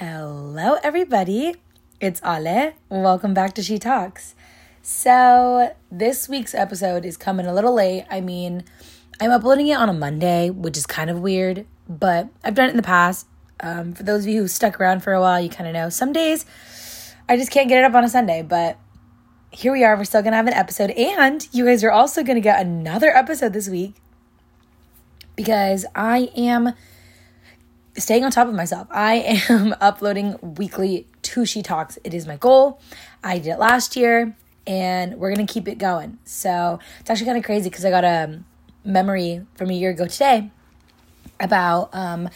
Hello, everybody. It's Ale. Welcome back to She Talks. So, this week's episode is coming a little late. I mean, I'm uploading it on a Monday, which is kind of weird, but I've done it in the past. Um, for those of you who stuck around for a while, you kind of know. Some days I just can't get it up on a Sunday, but here we are. We're still going to have an episode, and you guys are also going to get another episode this week because I am staying on top of myself. I am uploading weekly to She Talks. It is my goal. I did it last year and we're going to keep it going. So it's actually kind of crazy because I got a memory from a year ago today about um,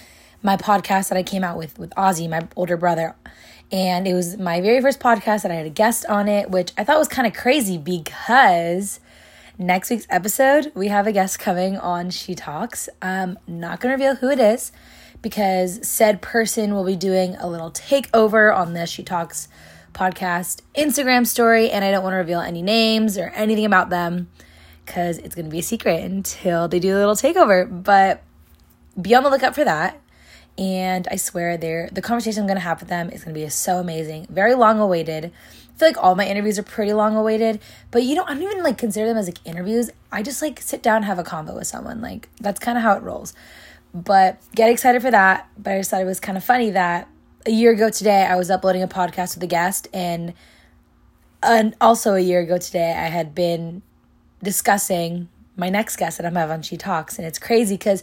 my podcast that I came out with with Ozzy, my older brother. And it was my very first podcast that I had a guest on it, which I thought was kind of crazy because next week's episode, we have a guest coming on She Talks. I'm not going to reveal who it is because said person will be doing a little takeover on the She Talks podcast Instagram story, and I don't want to reveal any names or anything about them because it's going to be a secret until they do a little takeover. But be on the lookout for that. And I swear, there the conversation I'm going to have with them is going to be so amazing, very long awaited. I feel like all my interviews are pretty long awaited, but you know, I don't even like consider them as like interviews. I just like sit down have a convo with someone. Like that's kind of how it rolls. But get excited for that. But I just thought it was kind of funny that a year ago today I was uploading a podcast with a guest, and and also a year ago today I had been discussing my next guest that I'm having She Talks, and it's crazy because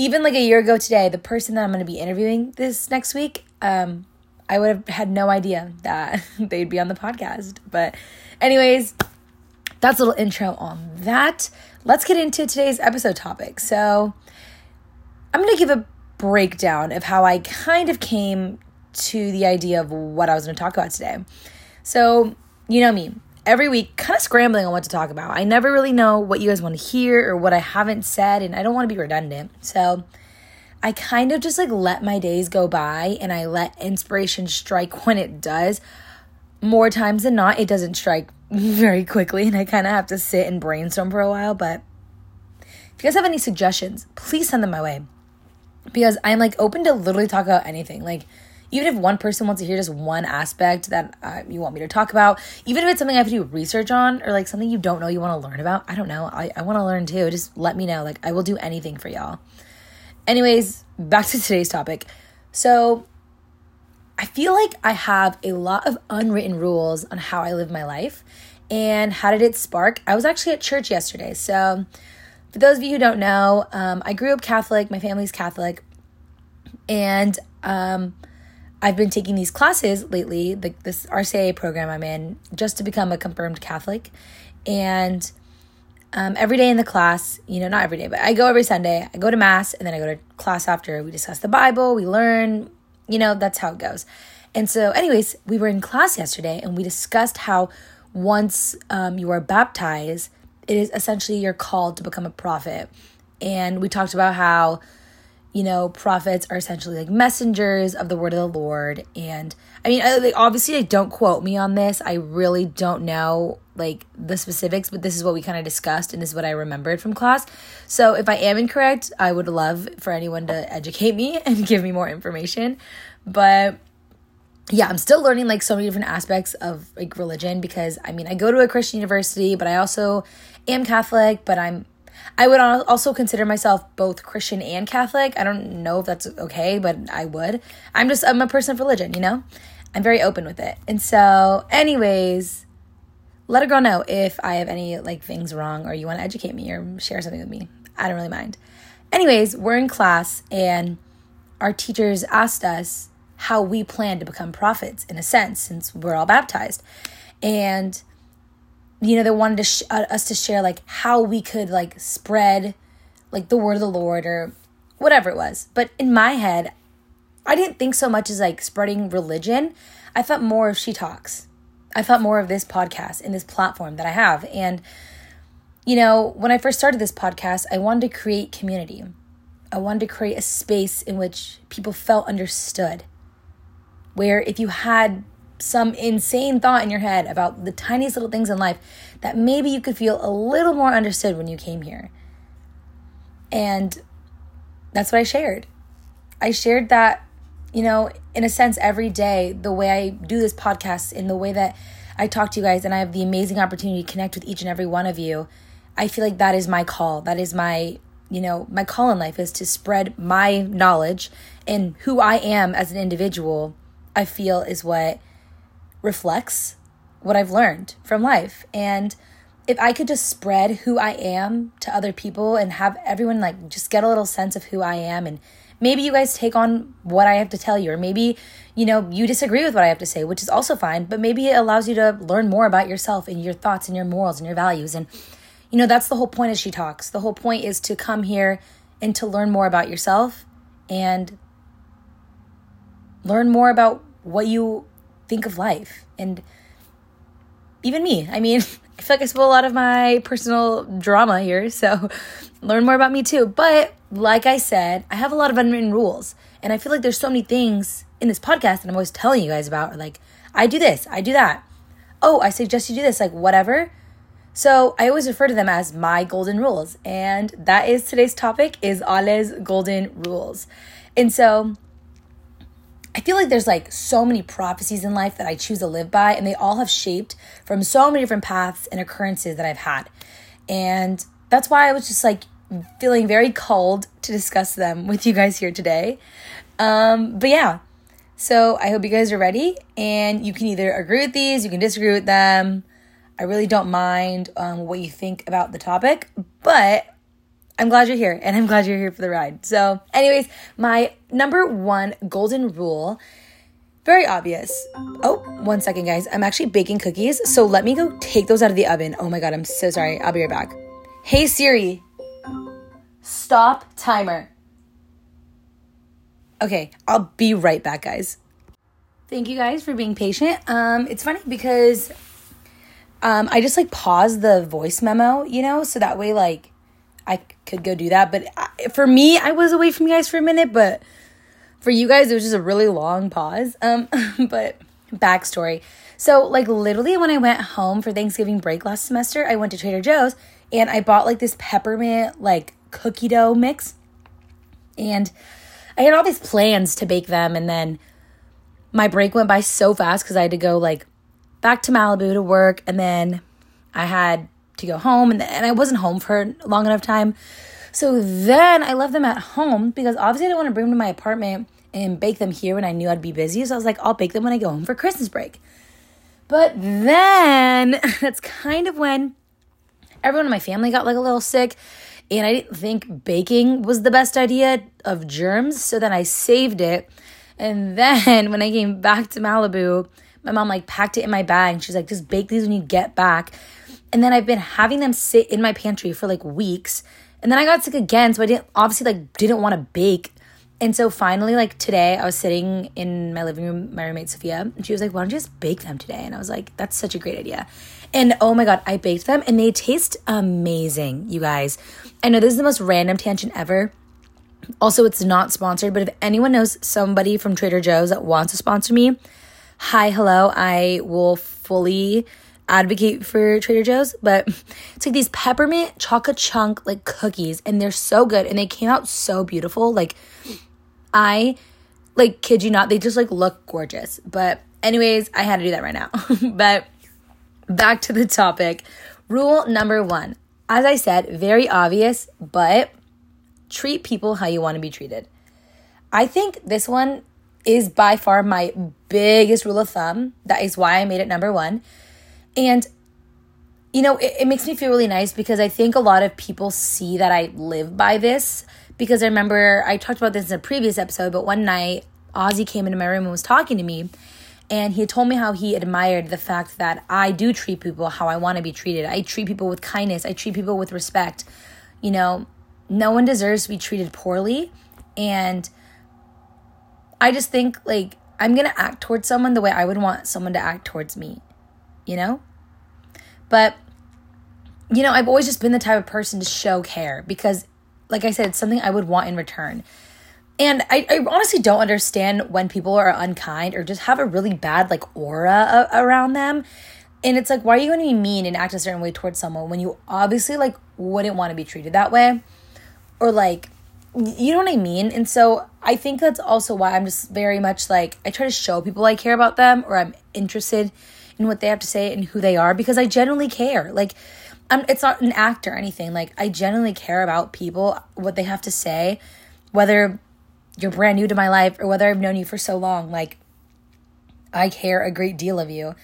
even like a year ago today, the person that I'm going to be interviewing this next week, um, I would have had no idea that they'd be on the podcast. But, anyways, that's a little intro on that. Let's get into today's episode topic. So, I'm going to give a breakdown of how I kind of came to the idea of what I was going to talk about today. So, you know me, every week kind of scrambling on what to talk about. I never really know what you guys want to hear or what I haven't said, and I don't want to be redundant. So, I kind of just like let my days go by and I let inspiration strike when it does. More times than not, it doesn't strike very quickly, and I kind of have to sit and brainstorm for a while. But if you guys have any suggestions, please send them my way because I'm like open to literally talk about anything. Like, even if one person wants to hear just one aspect that uh, you want me to talk about, even if it's something I have to do research on or like something you don't know you want to learn about, I don't know. I, I want to learn too. Just let me know. Like, I will do anything for y'all. Anyways, back to today's topic. So, I feel like I have a lot of unwritten rules on how I live my life. And how did it spark? I was actually at church yesterday. So, for those of you who don't know, um, I grew up Catholic. My family's Catholic, and um, I've been taking these classes lately, the, this RCIA program I'm in, just to become a confirmed Catholic. And um, every day in the class, you know, not every day, but I go every Sunday. I go to Mass and then I go to class after. We discuss the Bible, we learn, you know, that's how it goes. And so, anyways, we were in class yesterday and we discussed how once um, you are baptized, it is essentially your call to become a prophet. And we talked about how, you know, prophets are essentially like messengers of the word of the Lord. And I mean, obviously, like, don't quote me on this. I really don't know like the specifics, but this is what we kind of discussed and this is what I remembered from class. So if I am incorrect, I would love for anyone to educate me and give me more information. But yeah, I'm still learning like so many different aspects of like religion because I mean, I go to a Christian university, but I also am Catholic, but I'm I would also consider myself both Christian and Catholic. I don't know if that's okay, but I would. I'm just I'm a person of religion, you know? I'm very open with it. And so, anyways, let a girl know if I have any like things wrong or you want to educate me or share something with me. I don't really mind. Anyways, we're in class and our teachers asked us how we plan to become prophets in a sense since we're all baptized. And you know, they wanted to sh- uh, us to share like how we could like spread like the word of the Lord or whatever it was. But in my head, I didn't think so much as like spreading religion. I thought more of She Talks. I thought more of this podcast and this platform that I have. And, you know, when I first started this podcast, I wanted to create community. I wanted to create a space in which people felt understood. Where if you had some insane thought in your head about the tiniest little things in life that maybe you could feel a little more understood when you came here. And that's what I shared. I shared that you know, in a sense, every day, the way I do this podcast, in the way that I talk to you guys, and I have the amazing opportunity to connect with each and every one of you, I feel like that is my call. That is my, you know, my call in life is to spread my knowledge and who I am as an individual, I feel is what reflects what I've learned from life. And if I could just spread who I am to other people and have everyone like just get a little sense of who I am and maybe you guys take on what I have to tell you or maybe you know you disagree with what I have to say, which is also fine, but maybe it allows you to learn more about yourself and your thoughts and your morals and your values and you know that's the whole point of she talks. The whole point is to come here and to learn more about yourself and learn more about what you think of life and even me. I mean, I feel like I spill a lot of my personal drama here, so learn more about me too. But like I said, I have a lot of unwritten rules, and I feel like there's so many things in this podcast that I'm always telling you guys about. Like, I do this, I do that. Oh, I suggest you do this, like whatever. So I always refer to them as my golden rules, and that is today's topic is Ale's golden rules. And so I feel like there's like so many prophecies in life that I choose to live by, and they all have shaped from so many different paths and occurrences that I've had. And that's why I was just like feeling very called to discuss them with you guys here today. Um, but yeah, so I hope you guys are ready, and you can either agree with these, you can disagree with them. I really don't mind um, what you think about the topic, but I'm glad you're here and I'm glad you're here for the ride. So, anyways, my number one golden rule very obvious. Oh, one second, guys. I'm actually baking cookies. So let me go take those out of the oven. Oh my God, I'm so sorry. I'll be right back. Hey, Siri, stop timer. Okay, I'll be right back, guys. Thank you guys for being patient. Um, it's funny because um, I just like pause the voice memo, you know, so that way, like, I could go do that. But for me, I was away from you guys for a minute, but for you guys, it was just a really long pause. Um, but backstory. So, like, literally, when I went home for Thanksgiving break last semester, I went to Trader Joe's and I bought like this peppermint, like, cookie dough mix. And I had all these plans to bake them. And then my break went by so fast because I had to go, like, back to Malibu to work. And then I had to go home and, and I wasn't home for a long enough time. So then I left them at home because obviously I didn't want to bring them to my apartment and bake them here when I knew I'd be busy. So I was like, I'll bake them when I go home for Christmas break. But then that's kind of when everyone in my family got like a little sick. And I didn't think baking was the best idea of germs. So then I saved it. And then when I came back to Malibu, my mom like packed it in my bag. She's like, just bake these when you get back. And then I've been having them sit in my pantry for like weeks. And then I got sick again, so I didn't obviously like didn't want to bake. And so finally, like today, I was sitting in my living room, my roommate Sophia, and she was like, Why don't you just bake them today? And I was like, That's such a great idea. And oh my God, I baked them and they taste amazing, you guys. I know this is the most random tangent ever. Also, it's not sponsored, but if anyone knows somebody from Trader Joe's that wants to sponsor me, hi, hello, I will fully advocate for Trader Joe's, but it's like these peppermint chocolate chunk like cookies, and they're so good, and they came out so beautiful. Like I like kid you not, they just like look gorgeous. But anyways, I had to do that right now. but back to the topic. Rule number one. As I said, very obvious, but treat people how you want to be treated. I think this one is by far my biggest rule of thumb. That is why I made it number one and you know, it, it, makes me feel really nice because I think a lot of people see that I live by this. Because I remember I talked about this in a previous episode, but one night Ozzy came into my room and was talking to me. And he told me how he admired the fact that I do treat people how I want to be treated. I treat people with kindness, I treat people with respect. You know, no one deserves to be treated poorly. And I just think, like, I'm going to act towards someone the way I would want someone to act towards me you know? But, you know, I've always just been the type of person to show care because, like I said, it's something I would want in return. And I, I honestly don't understand when people are unkind or just have a really bad, like, aura a- around them. And it's like, why are you going to be mean and act a certain way towards someone when you obviously, like, wouldn't want to be treated that way? Or, like, you know what I mean? And so I think that's also why I'm just very much like I try to show people I care about them or I'm interested in what they have to say and who they are because I genuinely care. Like I'm, it's not an act or anything. Like I genuinely care about people, what they have to say, whether you're brand new to my life or whether I've known you for so long. Like I care a great deal of you.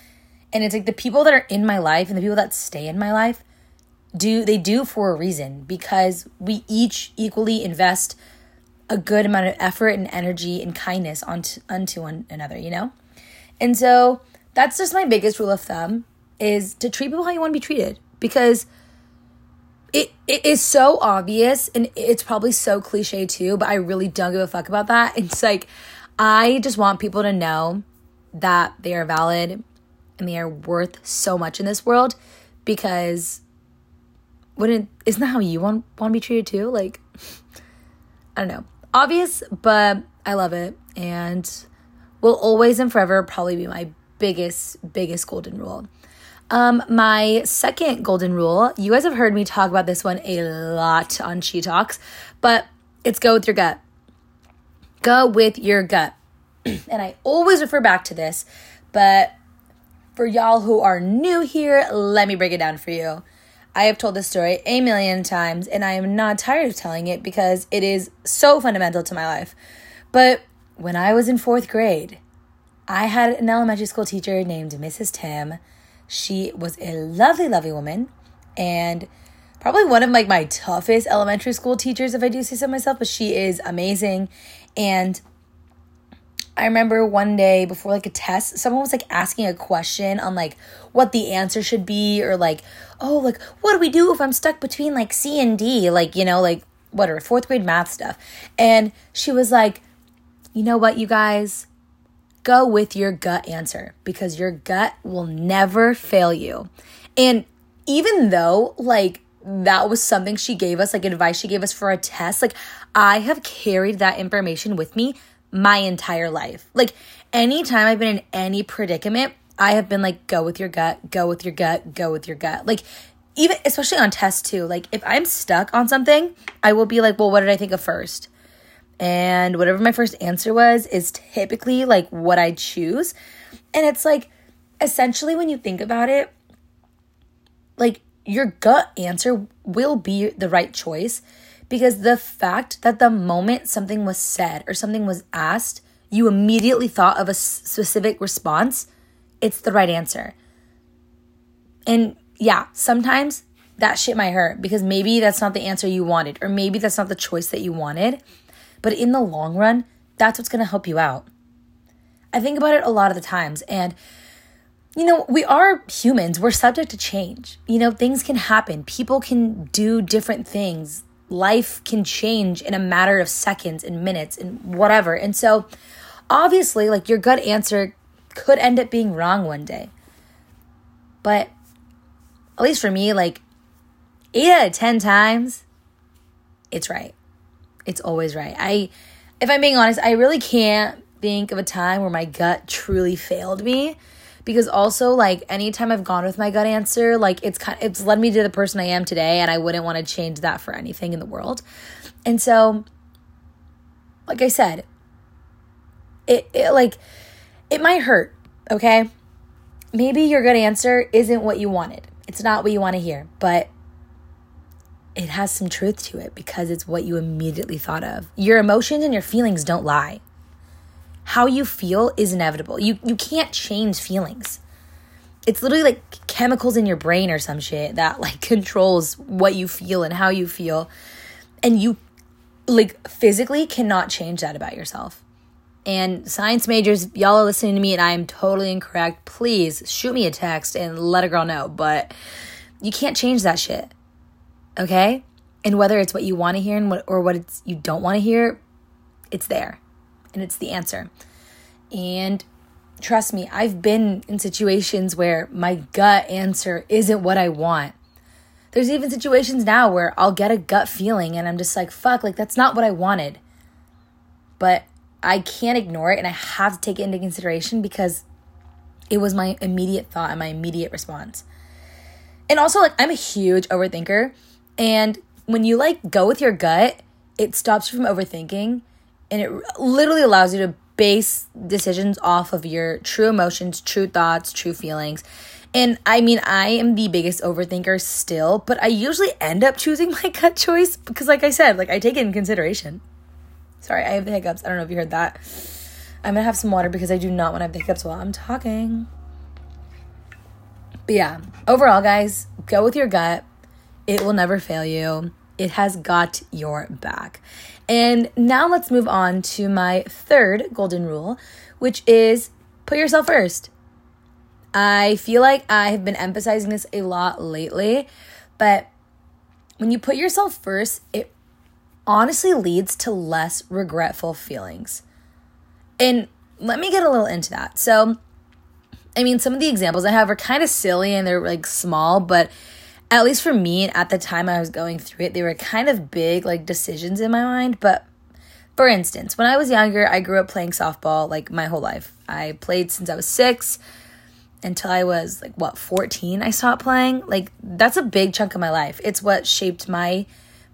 And it's like the people that are in my life and the people that stay in my life do they do for a reason because we each equally invest a good amount of effort and energy and kindness onto unto one another, you know? And so that's just my biggest rule of thumb is to treat people how you want to be treated because it, it is so obvious and it's probably so cliche too, but I really don't give a fuck about that. It's like I just want people to know that they are valid and they are worth so much in this world because wouldn't isn't that how you want want to be treated too? Like I don't know. Obvious, but I love it and will always and forever probably be my biggest biggest golden rule. Um, my second golden rule, you guys have heard me talk about this one a lot on She Talks, but it's go with your gut. Go with your gut. and I always refer back to this, but for y'all who are new here, let me break it down for you. I have told this story a million times, and I am not tired of telling it because it is so fundamental to my life. But when I was in fourth grade, I had an elementary school teacher named Mrs. Tim. She was a lovely, lovely woman, and probably one of like my toughest elementary school teachers, if I do say so myself. But she is amazing, and I remember one day before like a test, someone was like asking a question on like what the answer should be, or like, oh, like what do we do if I'm stuck between like C and D? Like, you know, like whatever, fourth grade math stuff. And she was like, you know what, you guys, go with your gut answer because your gut will never fail you. And even though like that was something she gave us, like advice she gave us for a test, like I have carried that information with me my entire life. Like anytime I've been in any predicament, I have been like, go with your gut, go with your gut, go with your gut. Like, even especially on tests too. Like, if I'm stuck on something, I will be like, well, what did I think of first? And whatever my first answer was is typically like what I choose. And it's like, essentially, when you think about it, like your gut answer will be the right choice because the fact that the moment something was said or something was asked, you immediately thought of a specific response, it's the right answer. And yeah, sometimes that shit might hurt because maybe that's not the answer you wanted, or maybe that's not the choice that you wanted. But in the long run, that's what's gonna help you out. I think about it a lot of the times, and you know, we are humans. We're subject to change. You know, things can happen. People can do different things life can change in a matter of seconds and minutes and whatever. And so, obviously, like your gut answer could end up being wrong one day. But at least for me, like eight out of 10 times, it's right. It's always right. I, if I'm being honest, I really can't think of a time where my gut truly failed me because also like anytime I've gone with my gut answer, like it's kind it's led me to the person I am today and I wouldn't want to change that for anything in the world. And so like I said, it, it like it might hurt, okay? Maybe your gut answer isn't what you wanted. It's not what you want to hear, but it has some truth to it because it's what you immediately thought of. Your emotions and your feelings don't lie how you feel is inevitable. You you can't change feelings. It's literally like chemicals in your brain or some shit that like controls what you feel and how you feel. And you like physically cannot change that about yourself. And science majors, y'all are listening to me and I am totally incorrect. Please shoot me a text and let a girl know. But you can't change that shit. Okay? And whether it's what you want to hear and what, or what it's you don't want to hear, it's there and it's the answer. And trust me, I've been in situations where my gut answer isn't what I want. There's even situations now where I'll get a gut feeling and I'm just like, fuck, like that's not what I wanted. But I can't ignore it and I have to take it into consideration because it was my immediate thought and my immediate response. And also, like, I'm a huge overthinker. And when you like go with your gut, it stops you from overthinking and it literally allows you to base decisions off of your true emotions, true thoughts, true feelings. And I mean, I am the biggest overthinker still, but I usually end up choosing my gut choice because, like I said, like I take it in consideration. Sorry, I have the hiccups. I don't know if you heard that. I'm gonna have some water because I do not want to have the hiccups while I'm talking. But yeah, overall, guys, go with your gut. It will never fail you. It has got your back. And now let's move on to my third golden rule, which is put yourself first. I feel like I have been emphasizing this a lot lately, but when you put yourself first, it honestly leads to less regretful feelings. And let me get a little into that. So, I mean, some of the examples I have are kind of silly and they're like small, but at least for me at the time I was going through it, they were kind of big like decisions in my mind. But for instance, when I was younger, I grew up playing softball like my whole life. I played since I was six until I was like what 14 I stopped playing. Like that's a big chunk of my life. It's what shaped my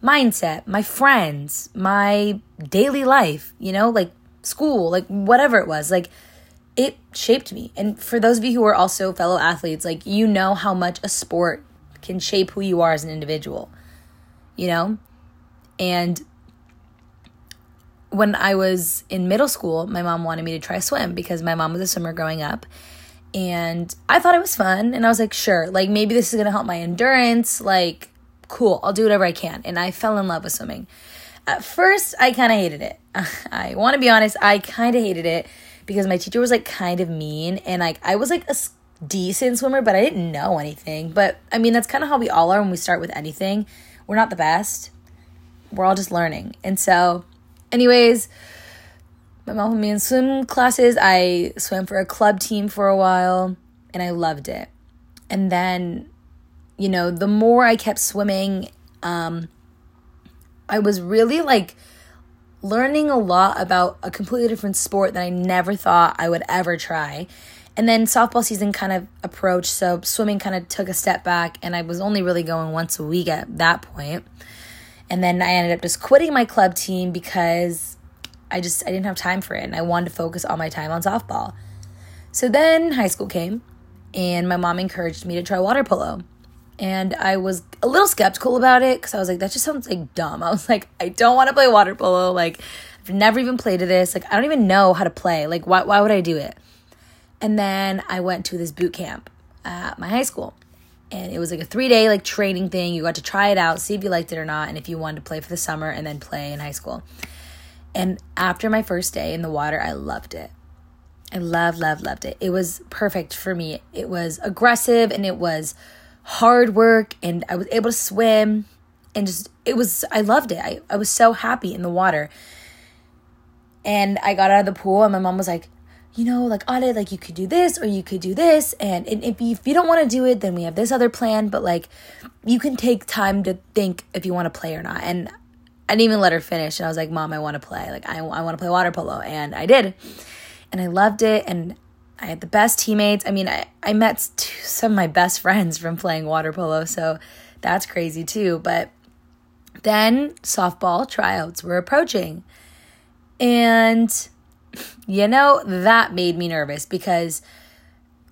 mindset, my friends, my daily life, you know, like school, like whatever it was. Like it shaped me. And for those of you who are also fellow athletes, like you know how much a sport can shape who you are as an individual, you know? And when I was in middle school, my mom wanted me to try swim because my mom was a swimmer growing up. And I thought it was fun. And I was like, sure, like maybe this is going to help my endurance. Like, cool, I'll do whatever I can. And I fell in love with swimming. At first, I kind of hated it. I want to be honest, I kind of hated it because my teacher was like kind of mean. And like, I was like a decent swimmer, but I didn't know anything. But I mean, that's kind of how we all are when we start with anything. We're not the best, we're all just learning. And so, anyways, my mom put me in swim classes. I swam for a club team for a while and I loved it. And then, you know, the more I kept swimming, um, I was really like learning a lot about a completely different sport that I never thought I would ever try. And then softball season kind of approached, so swimming kind of took a step back, and I was only really going once a week at that point. And then I ended up just quitting my club team because I just I didn't have time for it, and I wanted to focus all my time on softball. So then high school came, and my mom encouraged me to try water polo. And I was a little skeptical about it because I was like, that just sounds like dumb. I was like, I don't want to play water polo. Like, I've never even played this. Like, I don't even know how to play. Like, why, why would I do it? And then I went to this boot camp at my high school. And it was like a three day like training thing. You got to try it out, see if you liked it or not, and if you wanted to play for the summer and then play in high school. And after my first day in the water, I loved it. I loved, loved, loved it. It was perfect for me. It was aggressive and it was hard work, and I was able to swim and just, it was, I loved it. I, I was so happy in the water. And I got out of the pool, and my mom was like, you know, like on it, like you could do this or you could do this. And, and if, you, if you don't want to do it, then we have this other plan. But like, you can take time to think if you want to play or not. And I didn't even let her finish. And I was like, Mom, I want to play. Like, I, I want to play water polo. And I did. And I loved it. And I had the best teammates. I mean, I, I met some of my best friends from playing water polo. So that's crazy too. But then softball tryouts were approaching. And you know, that made me nervous because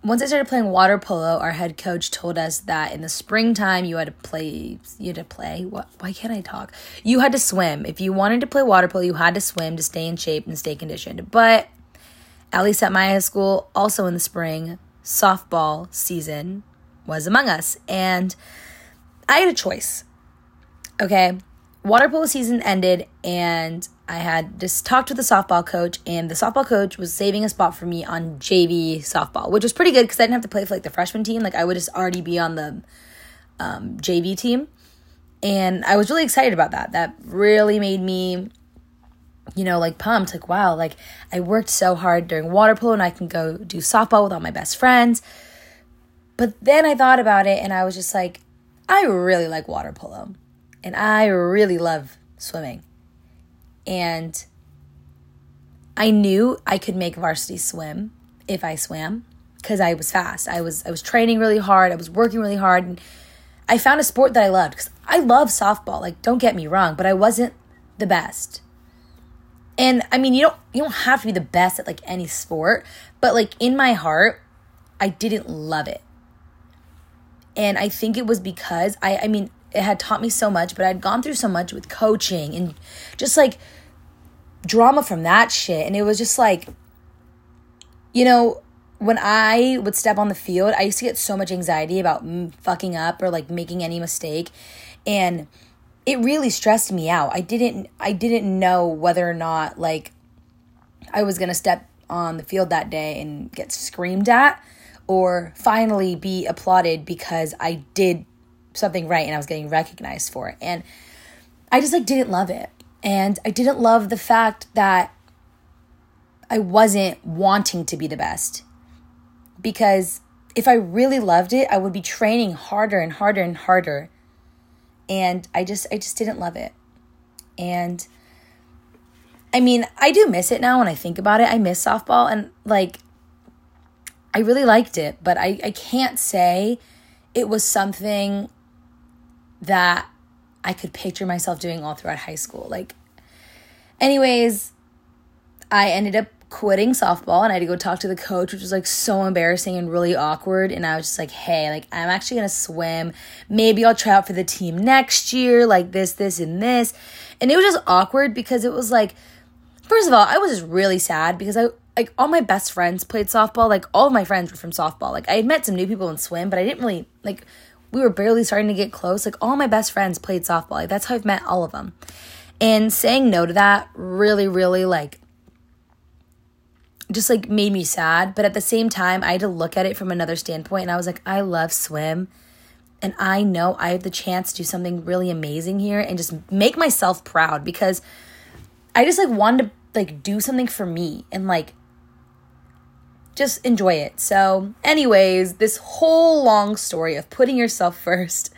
once I started playing water polo, our head coach told us that in the springtime you had to play. You had to play. What? Why can't I talk? You had to swim. If you wanted to play water polo, you had to swim to stay in shape and stay conditioned. But at least at my high school, also in the spring, softball season was among us, and I had a choice. Okay, water polo season ended, and I had just talked to the softball coach, and the softball coach was saving a spot for me on JV softball, which was pretty good because I didn't have to play for like the freshman team. Like I would just already be on the um, JV team, and I was really excited about that. That really made me, you know, like pumped. Like wow, like I worked so hard during water polo, and I can go do softball with all my best friends. But then I thought about it, and I was just like, I really like water polo, and I really love swimming and I knew I could make varsity swim if I swam because I was fast. I was I was training really hard. I was working really hard and I found a sport that I loved cuz I love softball. Like don't get me wrong, but I wasn't the best. And I mean, you don't you don't have to be the best at like any sport, but like in my heart, I didn't love it. And I think it was because I I mean, it had taught me so much, but I'd gone through so much with coaching and just like drama from that shit. And it was just like, you know, when I would step on the field, I used to get so much anxiety about fucking up or like making any mistake. And it really stressed me out. I didn't I didn't know whether or not like I was going to step on the field that day and get screamed at or finally be applauded because I did something right and I was getting recognized for it. And I just like didn't love it. And I didn't love the fact that I wasn't wanting to be the best. Because if I really loved it, I would be training harder and harder and harder. And I just I just didn't love it. And I mean, I do miss it now when I think about it. I miss softball and like I really liked it, but I, I can't say it was something that I could picture myself doing all throughout high school. Like, anyways, I ended up quitting softball and I had to go talk to the coach, which was like so embarrassing and really awkward. And I was just like, hey, like, I'm actually gonna swim. Maybe I'll try out for the team next year, like this, this, and this. And it was just awkward because it was like, first of all, I was just really sad because I, like, all my best friends played softball. Like, all of my friends were from softball. Like, I had met some new people in swim, but I didn't really, like, we were barely starting to get close. Like all my best friends played softball. Like that's how I've met all of them. And saying no to that really, really like just like made me sad. But at the same time, I had to look at it from another standpoint. And I was like, I love swim. And I know I have the chance to do something really amazing here and just make myself proud because I just like wanted to like do something for me and like just enjoy it. So, anyways, this whole long story of putting yourself first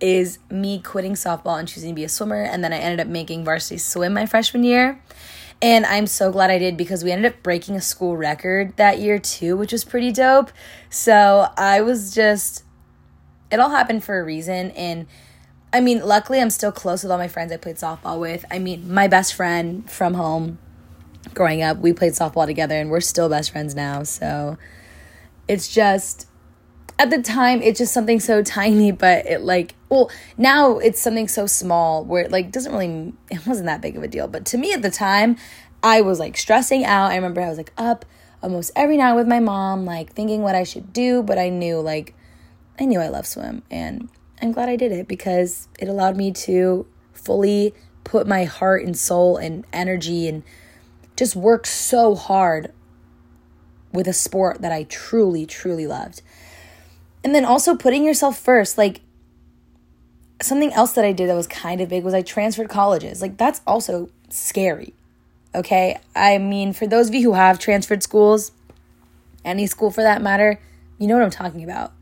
is me quitting softball and choosing to be a swimmer. And then I ended up making varsity swim my freshman year. And I'm so glad I did because we ended up breaking a school record that year too, which was pretty dope. So I was just, it all happened for a reason. And I mean, luckily, I'm still close with all my friends I played softball with. I mean, my best friend from home growing up, we played softball together and we're still best friends now. So it's just at the time it's just something so tiny but it like well now it's something so small where it like doesn't really it wasn't that big of a deal but to me at the time i was like stressing out i remember i was like up almost every night with my mom like thinking what i should do but i knew like i knew i love swim and i'm glad i did it because it allowed me to fully put my heart and soul and energy and just worked so hard with a sport that I truly, truly loved. And then also putting yourself first. Like something else that I did that was kind of big was I transferred colleges. Like that's also scary. Okay. I mean, for those of you who have transferred schools, any school for that matter, you know what I'm talking about.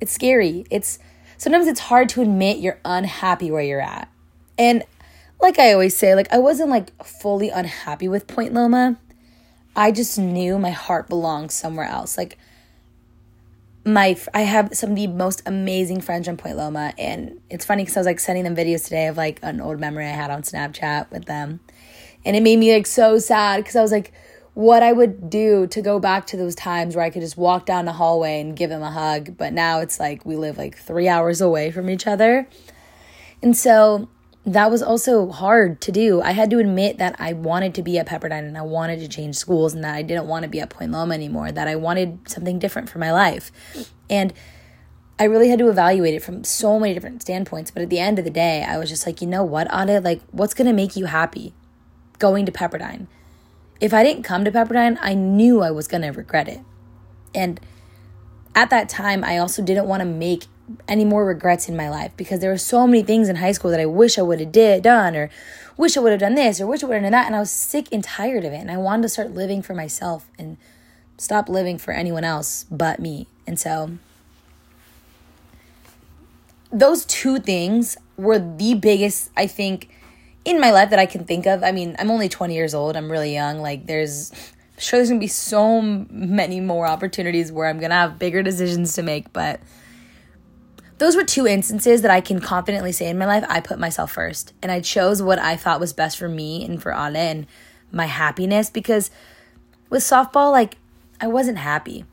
It's scary. It's sometimes it's hard to admit you're unhappy where you're at. And like I always say, like I wasn't like fully unhappy with Point Loma. I just knew my heart belonged somewhere else. Like my I have some of the most amazing friends from Point Loma and it's funny cuz I was like sending them videos today of like an old memory I had on Snapchat with them. And it made me like so sad cuz I was like what I would do to go back to those times where I could just walk down the hallway and give them a hug, but now it's like we live like 3 hours away from each other. And so that was also hard to do. I had to admit that I wanted to be at Pepperdine and I wanted to change schools and that I didn't want to be at Point Loma anymore, that I wanted something different for my life. And I really had to evaluate it from so many different standpoints. But at the end of the day, I was just like, you know what, Ada? Like, what's going to make you happy going to Pepperdine? If I didn't come to Pepperdine, I knew I was going to regret it. And at that time, I also didn't want to make any more regrets in my life because there were so many things in high school that I wish I would have did done or wish I would have done this or wish I would have done that and I was sick and tired of it and I wanted to start living for myself and stop living for anyone else but me. And so those two things were the biggest I think in my life that I can think of. I mean, I'm only 20 years old. I'm really young. Like there's I'm sure there's going to be so many more opportunities where I'm going to have bigger decisions to make, but those were two instances that I can confidently say in my life I put myself first and I chose what I thought was best for me and for Ale and my happiness because with softball like I wasn't happy.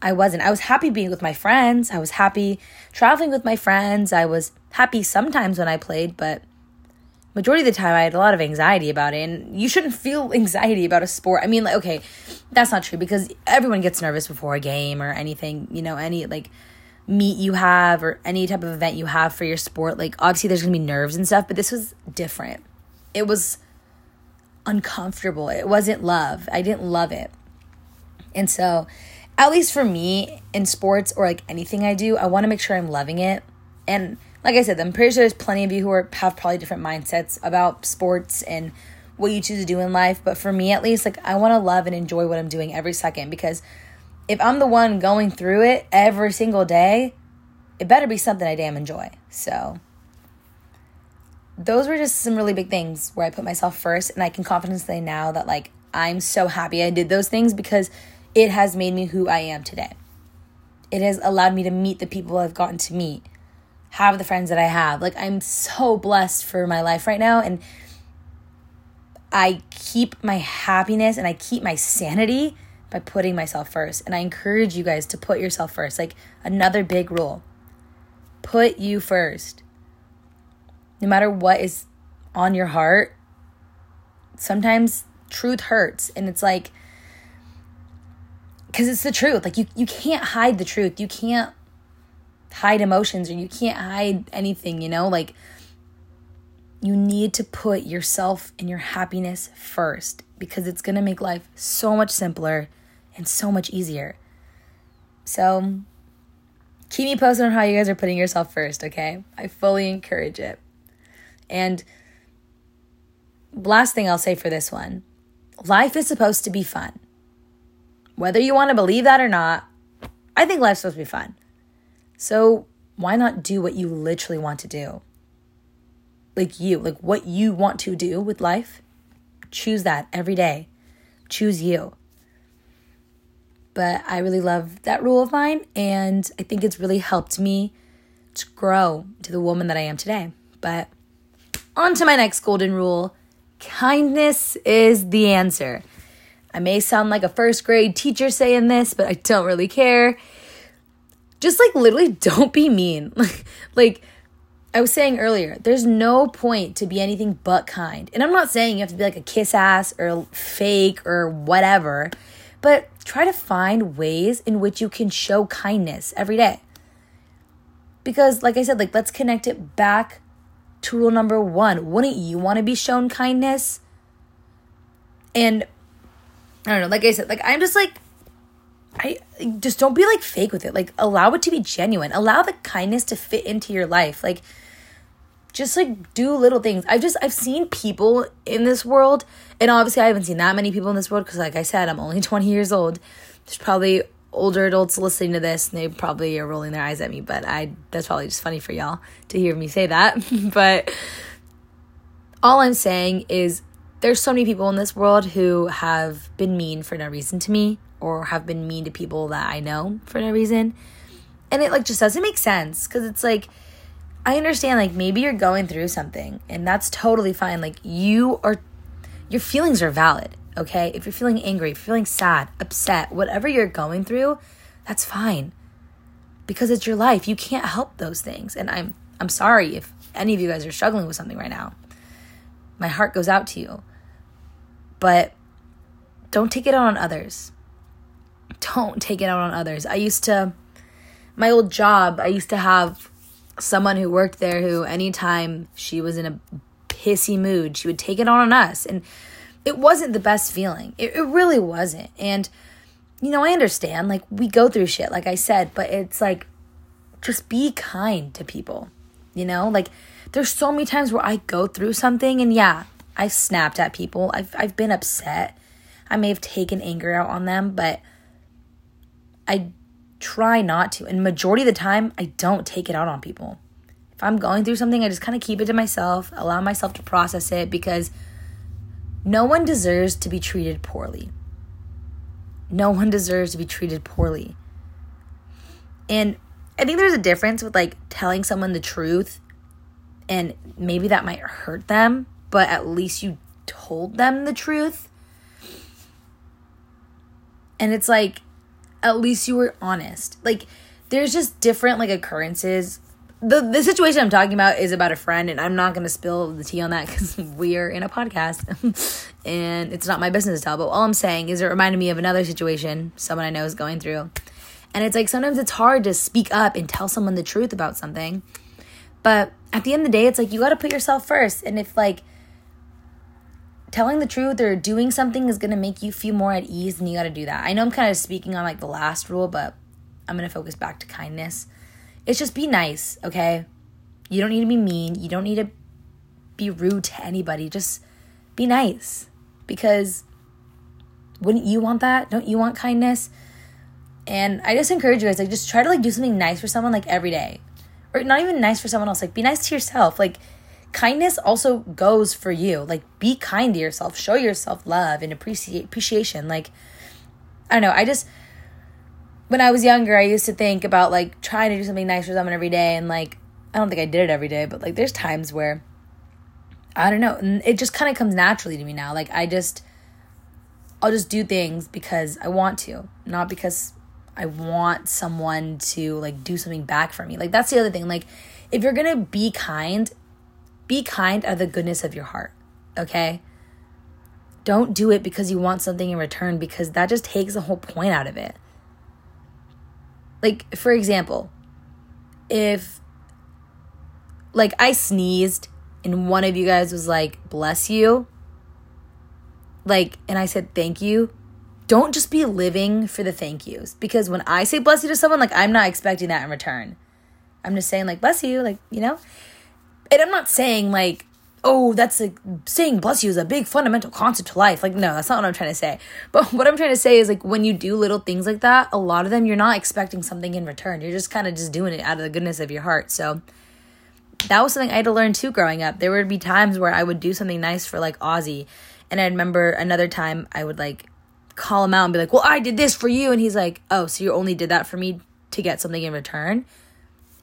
I wasn't. I was happy being with my friends. I was happy traveling with my friends. I was happy sometimes when I played, but majority of the time I had a lot of anxiety about it. And you shouldn't feel anxiety about a sport. I mean, like, okay, that's not true because everyone gets nervous before a game or anything, you know, any like meet you have or any type of event you have for your sport, like obviously there's gonna be nerves and stuff, but this was different. It was uncomfortable. It wasn't love. I didn't love it. And so, at least for me in sports or like anything I do, I want to make sure I'm loving it. And like I said, I'm pretty sure there's plenty of you who are have probably different mindsets about sports and what you choose to do in life. But for me, at least, like I want to love and enjoy what I'm doing every second because if I'm the one going through it every single day, it better be something I damn enjoy. So, those were just some really big things where I put myself first. And I can confidently say now that, like, I'm so happy I did those things because it has made me who I am today. It has allowed me to meet the people I've gotten to meet, have the friends that I have. Like, I'm so blessed for my life right now. And I keep my happiness and I keep my sanity by putting myself first. And I encourage you guys to put yourself first. Like another big rule put you first. No matter what is on your heart, sometimes truth hurts. And it's like, because it's the truth. Like you, you can't hide the truth. You can't hide emotions or you can't hide anything, you know? Like, you need to put yourself and your happiness first because it's going to make life so much simpler and so much easier. So keep me posted on how you guys are putting yourself first, okay? I fully encourage it. And last thing I'll say for this one life is supposed to be fun. Whether you want to believe that or not, I think life's supposed to be fun. So why not do what you literally want to do? Like you, like what you want to do with life. Choose that every day. Choose you but I really love that rule of mine. And I think it's really helped me to grow to the woman that I am today. But on to my next golden rule kindness is the answer. I may sound like a first grade teacher saying this, but I don't really care. Just like literally don't be mean. like I was saying earlier, there's no point to be anything but kind. And I'm not saying you have to be like a kiss ass or fake or whatever, but try to find ways in which you can show kindness every day. Because, like I said, like let's connect it back to rule number one. Wouldn't you want to be shown kindness? And I don't know, like I said, like I'm just like, I just don't be like fake with it. Like allow it to be genuine. Allow the kindness to fit into your life. Like just like do little things. I've just I've seen people in this world, and obviously I haven't seen that many people in this world because, like I said, I'm only 20 years old. There's probably older adults listening to this, and they probably are rolling their eyes at me. But I that's probably just funny for y'all to hear me say that. but all I'm saying is there's so many people in this world who have been mean for no reason to me or have been mean to people that I know for no reason. And it like just doesn't make sense because it's like I understand like maybe you're going through something and that's totally fine. Like you are your feelings are valid, okay? If you're feeling angry, if you're feeling sad, upset, whatever you're going through, that's fine. Because it's your life. You can't help those things. And I'm I'm sorry if any of you guys are struggling with something right now. My heart goes out to you. But don't take it out on others. Don't take it out on others. I used to my old job, I used to have someone who worked there who anytime she was in a pissy mood, she would take it on on us. And it wasn't the best feeling. It, it really wasn't. And, you know, I understand, like, we go through shit, like I said, but it's like, just be kind to people, you know? Like, there's so many times where I go through something and yeah, I've snapped at people, I've, I've been upset. I may have taken anger out on them, but I try not to. And majority of the time, I don't take it out on people. If I'm going through something, I just kind of keep it to myself, allow myself to process it because no one deserves to be treated poorly. No one deserves to be treated poorly. And I think there's a difference with like telling someone the truth and maybe that might hurt them, but at least you told them the truth. And it's like at least you were honest. Like there's just different like occurrences. The the situation I'm talking about is about a friend and I'm not going to spill the tea on that cuz we are in a podcast and it's not my business to tell, but all I'm saying is it reminded me of another situation someone I know is going through. And it's like sometimes it's hard to speak up and tell someone the truth about something. But at the end of the day, it's like you got to put yourself first. And if like telling the truth or doing something is going to make you feel more at ease, and you got to do that. I know I'm kind of speaking on like the last rule, but I'm going to focus back to kindness. It's just be nice, okay? You don't need to be mean. You don't need to be rude to anybody. Just be nice because wouldn't you want that? Don't you want kindness? And I just encourage you guys like just try to like do something nice for someone like every day. Or not even nice for someone else. Like be nice to yourself. Like kindness also goes for you. Like be kind to yourself. Show yourself love and appreciate appreciation. Like I don't know, I just when I was younger, I used to think about like trying to do something nice for someone every day and like I don't think I did it every day, but like there's times where I don't know, it just kind of comes naturally to me now. Like I just I'll just do things because I want to, not because I want someone to like do something back for me. Like that's the other thing. Like if you're going to be kind, be kind out of the goodness of your heart. Okay? Don't do it because you want something in return because that just takes the whole point out of it. Like for example, if like I sneezed and one of you guys was like, "Bless you." Like and I said, "Thank you." don't just be living for the thank yous because when I say bless you to someone, like I'm not expecting that in return. I'm just saying like bless you, like you know, and I'm not saying like oh that's like saying bless you is a big fundamental concept to life. Like no, that's not what I'm trying to say. But what I'm trying to say is like when you do little things like that, a lot of them you're not expecting something in return. You're just kind of just doing it out of the goodness of your heart. So that was something I had to learn too growing up. There would be times where I would do something nice for like Ozzy. And I remember another time I would like call him out and be like, "Well, I did this for you," and he's like, "Oh, so you only did that for me to get something in return?"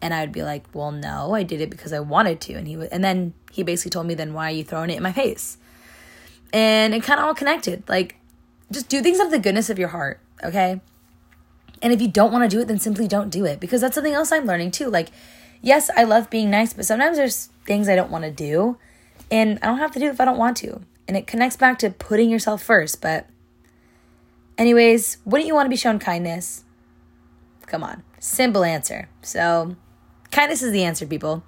And I would be like, "Well, no, I did it because I wanted to." And he would, and then he basically told me, "Then why are you throwing it in my face?" And it kind of all connected. Like, just do things out of the goodness of your heart, okay? And if you don't want to do it, then simply don't do it because that's something else I'm learning too. Like, yes, I love being nice, but sometimes there's things I don't want to do, and I don't have to do it if I don't want to. And it connects back to putting yourself first, but Anyways, wouldn't you want to be shown kindness? Come on. Simple answer. So, kindness is the answer, people.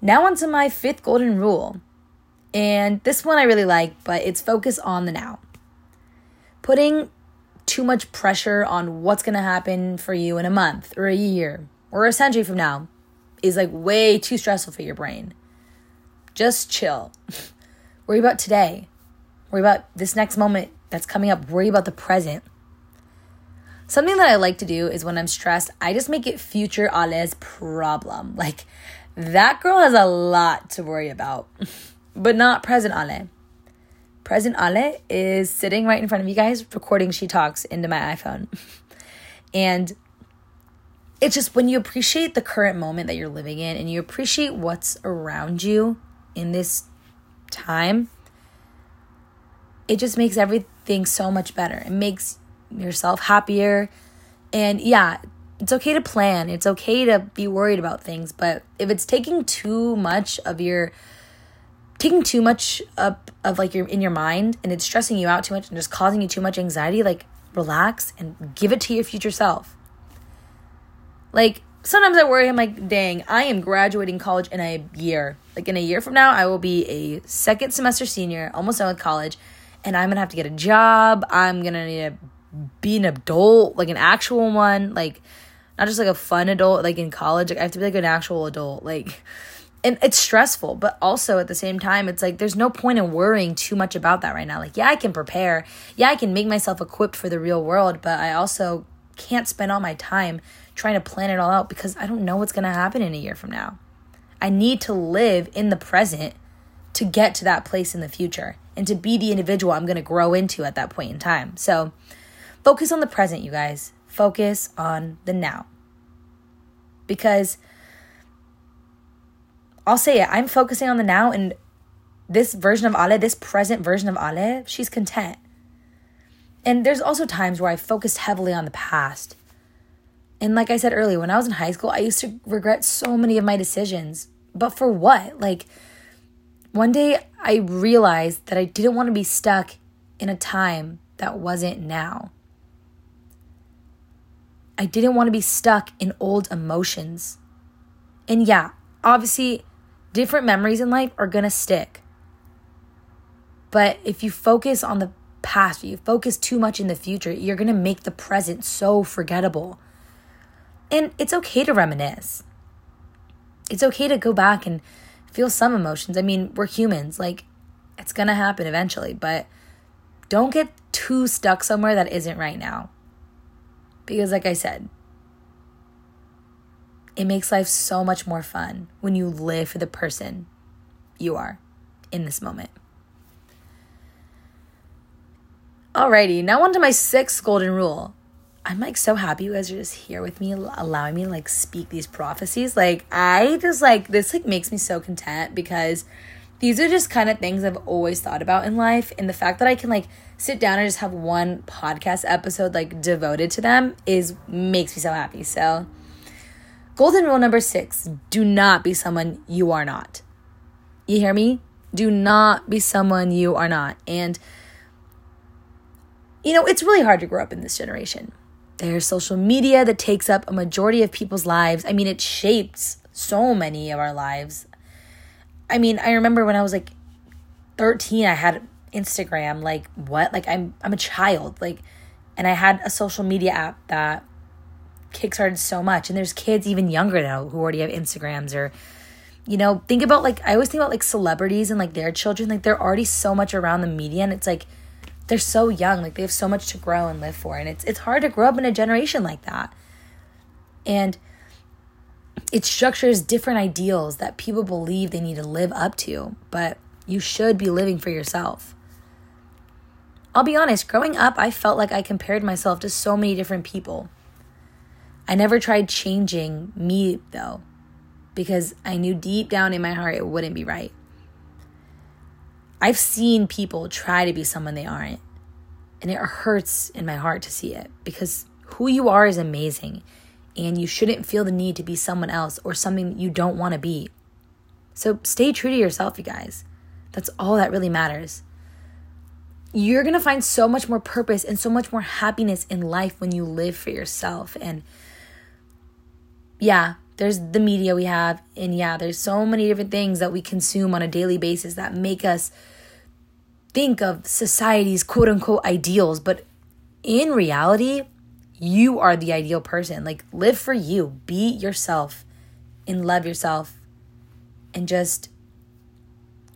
Now, on to my fifth golden rule. And this one I really like, but it's focus on the now. Putting too much pressure on what's going to happen for you in a month or a year or a century from now is like way too stressful for your brain. Just chill. Worry about today. Worry about this next moment that's coming up, worry about the present. Something that I like to do is when I'm stressed, I just make it future Ale's problem. Like, that girl has a lot to worry about, but not present Ale. Present Ale is sitting right in front of you guys, recording She Talks into my iPhone. and it's just when you appreciate the current moment that you're living in and you appreciate what's around you in this time, it just makes everything so much better. It makes yourself happier. And yeah, it's okay to plan. It's okay to be worried about things, but if it's taking too much of your taking too much up of like your in your mind and it's stressing you out too much and just causing you too much anxiety, like relax and give it to your future self. Like sometimes I worry, I'm like, dang, I am graduating college in a year. Like in a year from now, I will be a second semester senior, almost done with college and I'm gonna have to get a job. I'm gonna need to be an adult, like an actual one, like not just like a fun adult, like in college. Like I have to be like an actual adult, like. And it's stressful, but also at the same time, it's like there's no point in worrying too much about that right now. Like, yeah, I can prepare. Yeah, I can make myself equipped for the real world, but I also can't spend all my time trying to plan it all out because I don't know what's going to happen in a year from now. I need to live in the present to get to that place in the future and to be the individual I'm going to grow into at that point in time. So focus on the present, you guys. Focus on the now. because I'll say it, I'm focusing on the now and this version of Ale, this present version of Ale, she's content. And there's also times where I focused heavily on the past. And like I said earlier, when I was in high school, I used to regret so many of my decisions. But for what? Like, one day I realized that I didn't want to be stuck in a time that wasn't now. I didn't want to be stuck in old emotions. And yeah, obviously, different memories in life are going to stick. But if you focus on the past, if you focus too much in the future, you're going to make the present so forgettable. And it's okay to reminisce. It's okay to go back and feel some emotions. I mean, we're humans. Like, it's going to happen eventually. But don't get too stuck somewhere that isn't right now. Because, like I said, it makes life so much more fun when you live for the person you are in this moment. Alrighty, now on to my sixth golden rule. I'm like so happy you guys are just here with me, allowing me to like speak these prophecies. Like, I just like this, like, makes me so content because these are just kind of things I've always thought about in life. And the fact that I can like sit down and just have one podcast episode like devoted to them is makes me so happy. So, golden rule number six do not be someone you are not. You hear me? Do not be someone you are not. And you know, it's really hard to grow up in this generation. There's social media that takes up a majority of people's lives. I mean, it shapes so many of our lives. I mean, I remember when I was like 13, I had Instagram. Like, what? Like, I'm I'm a child. Like, and I had a social media app that kickstarted so much. And there's kids even younger now who already have Instagrams or you know, think about like I always think about like celebrities and like their children. Like they're already so much around the media and it's like they're so young like they have so much to grow and live for and it's it's hard to grow up in a generation like that and it structures different ideals that people believe they need to live up to but you should be living for yourself I'll be honest, growing up, I felt like I compared myself to so many different people. I never tried changing me, though, because I knew deep down in my heart it wouldn't be right. I've seen people try to be someone they aren't. And it hurts in my heart to see it because who you are is amazing. And you shouldn't feel the need to be someone else or something you don't want to be. So stay true to yourself, you guys. That's all that really matters. You're going to find so much more purpose and so much more happiness in life when you live for yourself. And yeah, there's the media we have. And yeah, there's so many different things that we consume on a daily basis that make us think of society's quote unquote ideals, but in reality, you are the ideal person. Like, live for you, be yourself, and love yourself, and just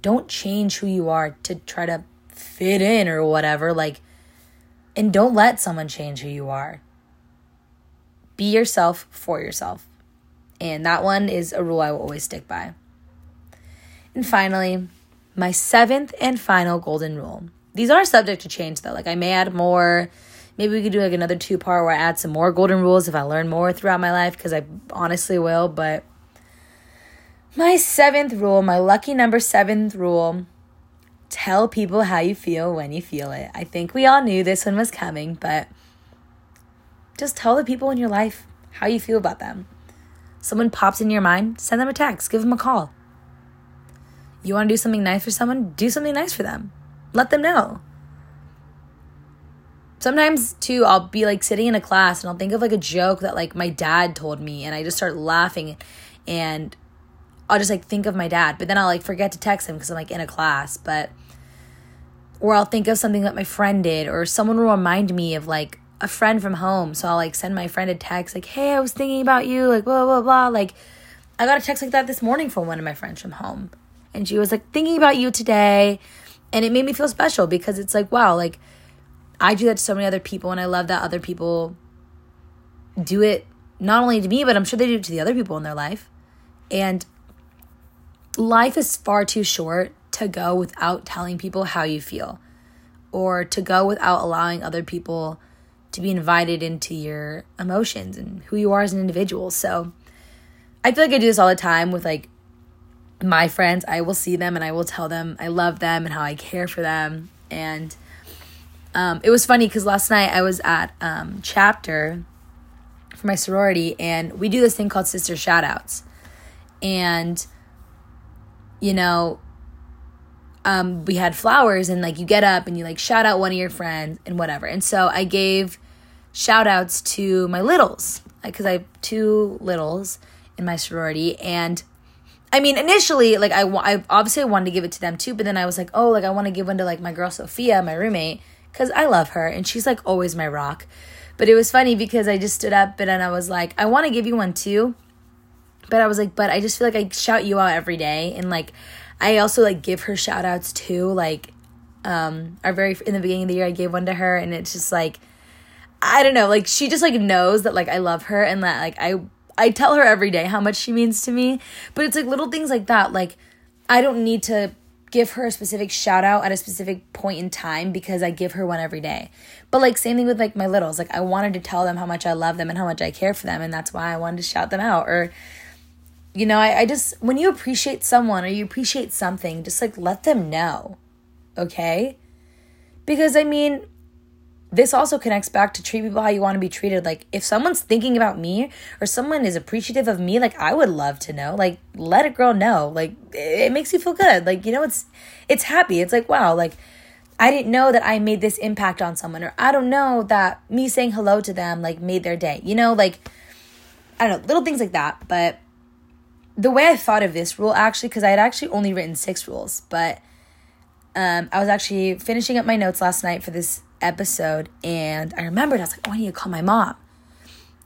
don't change who you are to try to fit in or whatever. Like, and don't let someone change who you are. Be yourself for yourself. And that one is a rule I will always stick by. And finally, my seventh and final golden rule. These are subject to change though. Like I may add more. Maybe we could do like another two part where I add some more golden rules if I learn more throughout my life because I honestly will. But my seventh rule, my lucky number seventh rule tell people how you feel when you feel it. I think we all knew this one was coming, but just tell the people in your life how you feel about them. Someone pops in your mind, send them a text, give them a call. You want to do something nice for someone? Do something nice for them. Let them know. Sometimes too, I'll be like sitting in a class and I'll think of like a joke that like my dad told me and I just start laughing and I'll just like think of my dad, but then I'll like forget to text him because I'm like in a class, but or I'll think of something that my friend did or someone will remind me of like a friend from home. So I'll like send my friend a text like, "Hey, I was thinking about you," like blah blah blah. Like I got a text like that this morning from one of my friends from home and she was like thinking about you today and it made me feel special because it's like wow like i do that to so many other people and i love that other people do it not only to me but i'm sure they do it to the other people in their life and life is far too short to go without telling people how you feel or to go without allowing other people to be invited into your emotions and who you are as an individual so I feel like I do this all the time with like my friends. I will see them and I will tell them I love them and how I care for them. And um, it was funny because last night I was at um, chapter for my sorority and we do this thing called sister shoutouts. And, you know, um, we had flowers and like you get up and you like shout out one of your friends and whatever. And so I gave shout outs to my littles because I have two littles in my sorority and I mean initially like I, I obviously wanted to give it to them too but then I was like oh like I want to give one to like my girl Sophia my roommate because I love her and she's like always my rock but it was funny because I just stood up and I was like I want to give you one too but I was like but I just feel like I shout you out every day and like I also like give her shout outs too. Like, um, our very in the beginning of the year, I gave one to her, and it's just like, I don't know, like she just like knows that like I love her and that like I I tell her every day how much she means to me. But it's like little things like that. Like I don't need to give her a specific shout out at a specific point in time because I give her one every day. But like same thing with like my littles. Like I wanted to tell them how much I love them and how much I care for them and that's why I wanted to shout them out or you know, I, I just, when you appreciate someone or you appreciate something, just like let them know. Okay? Because I mean, this also connects back to treat people how you want to be treated. Like, if someone's thinking about me or someone is appreciative of me, like, I would love to know. Like, let a girl know. Like, it makes you feel good. Like, you know, it's, it's happy. It's like, wow, like, I didn't know that I made this impact on someone, or I don't know that me saying hello to them, like, made their day. You know, like, I don't know, little things like that. But the way I thought of this rule actually, because I had actually only written six rules, but um, I was actually finishing up my notes last night for this episode, and I remembered I was like, oh, I need to call my mom.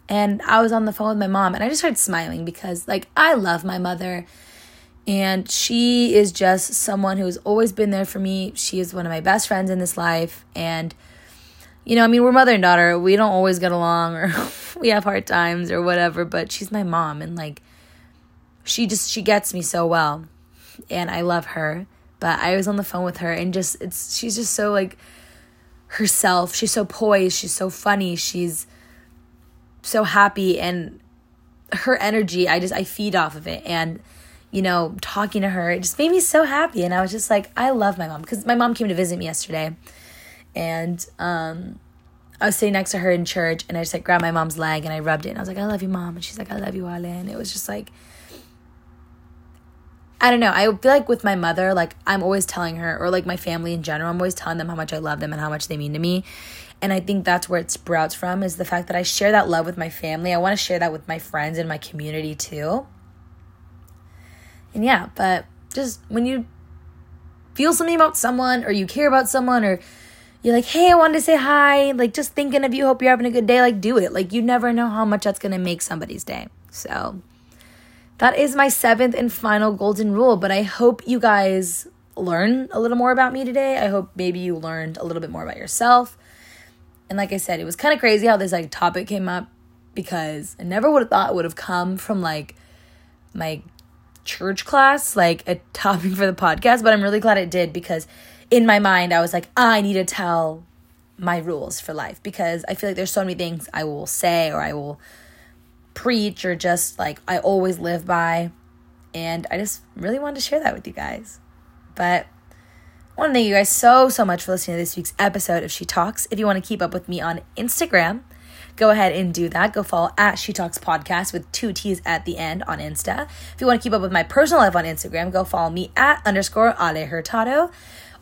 And I was on the phone with my mom, and I just started smiling because, like, I love my mother, and she is just someone who's always been there for me. She is one of my best friends in this life, and you know, I mean, we're mother and daughter. We don't always get along, or we have hard times, or whatever. But she's my mom, and like she just she gets me so well and I love her. But I was on the phone with her and just it's she's just so like herself. She's so poised, she's so funny, she's so happy and her energy, I just I feed off of it and you know, talking to her, it just made me so happy and I was just like I love my mom cuz my mom came to visit me yesterday. And um I was sitting next to her in church and I just like grabbed my mom's leg and I rubbed it and I was like, I love you, mom. And she's like, I love you, Ale. And it was just like, I don't know. I feel like with my mother, like I'm always telling her, or like my family in general, I'm always telling them how much I love them and how much they mean to me. And I think that's where it sprouts from is the fact that I share that love with my family. I want to share that with my friends and my community too. And yeah, but just when you feel something about someone or you care about someone or you're like, hey, I wanted to say hi, like just thinking of you, hope you're having a good day, like do it. Like you never know how much that's going to make somebody's day. So that is my seventh and final golden rule. But I hope you guys learn a little more about me today. I hope maybe you learned a little bit more about yourself. And like I said, it was kind of crazy how this like topic came up because I never would have thought it would have come from like my church class, like a topic for the podcast. But I'm really glad it did because in my mind, I was like, I need to tell my rules for life because I feel like there's so many things I will say or I will preach or just like I always live by. And I just really wanted to share that with you guys. But I want to thank you guys so, so much for listening to this week's episode of She Talks. If you want to keep up with me on Instagram, go ahead and do that. Go follow at She Talks Podcast with two T's at the end on Insta. If you want to keep up with my personal life on Instagram, go follow me at underscore Ale Hurtado.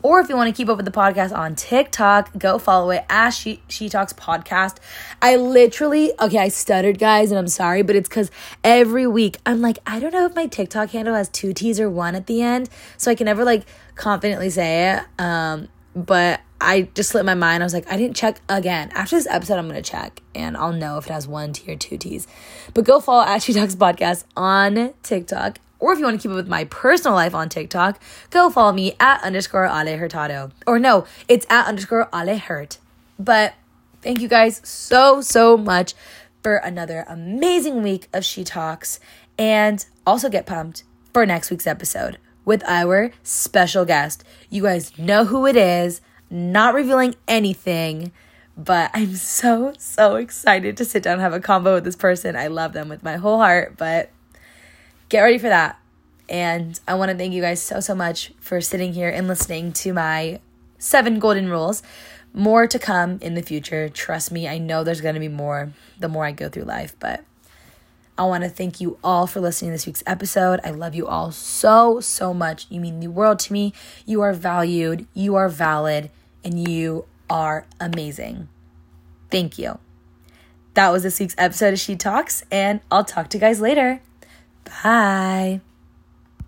Or if you want to keep up with the podcast on TikTok, go follow it as She, she Talks Podcast. I literally, okay, I stuttered, guys, and I'm sorry, but it's because every week I'm like, I don't know if my TikTok handle has two T's or one at the end, so I can never like confidently say it. Um, but I just slipped my mind. I was like, I didn't check again. After this episode, I'm gonna check and I'll know if it has one T or two T's. But go follow at She Talks Podcast on TikTok or if you want to keep up with my personal life on TikTok, go follow me at underscore Ale Hurtado. Or no, it's at underscore Ale Hurt. But thank you guys so, so much for another amazing week of She Talks. And also get pumped for next week's episode with our special guest. You guys know who it is, not revealing anything. But I'm so, so excited to sit down and have a combo with this person. I love them with my whole heart. But get ready for that. And I want to thank you guys so, so much for sitting here and listening to my seven golden rules. More to come in the future. Trust me, I know there's going to be more the more I go through life, but I want to thank you all for listening to this week's episode. I love you all so, so much. You mean the world to me. You are valued, you are valid, and you are amazing. Thank you. That was this week's episode of She Talks, and I'll talk to you guys later. Bye.